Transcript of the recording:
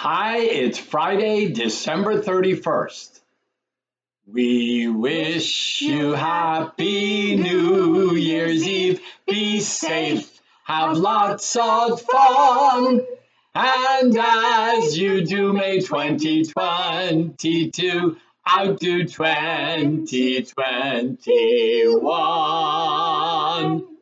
Hi, it's Friday, December 31st. We wish you happy New Year's Eve. Be safe, have lots of fun. And as you do, may 2022 outdo 2021.